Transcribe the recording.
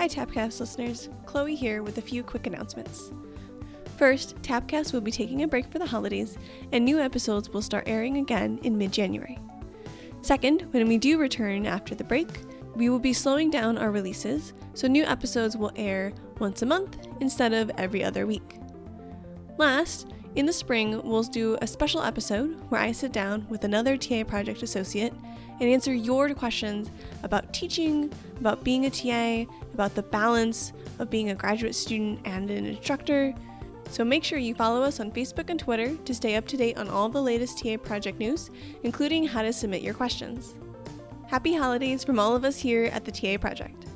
Hi, Tapcast listeners. Chloe here with a few quick announcements. First, Tapcast will be taking a break for the holidays, and new episodes will start airing again in mid January. Second, when we do return after the break, we will be slowing down our releases, so new episodes will air once a month instead of every other week. Last, in the spring, we'll do a special episode where I sit down with another TA project associate and answer your questions about teaching, about being a TA, about the balance of being a graduate student and an instructor. So make sure you follow us on Facebook and Twitter to stay up to date on all the latest TA project news, including how to submit your questions. Happy holidays from all of us here at the TA Project.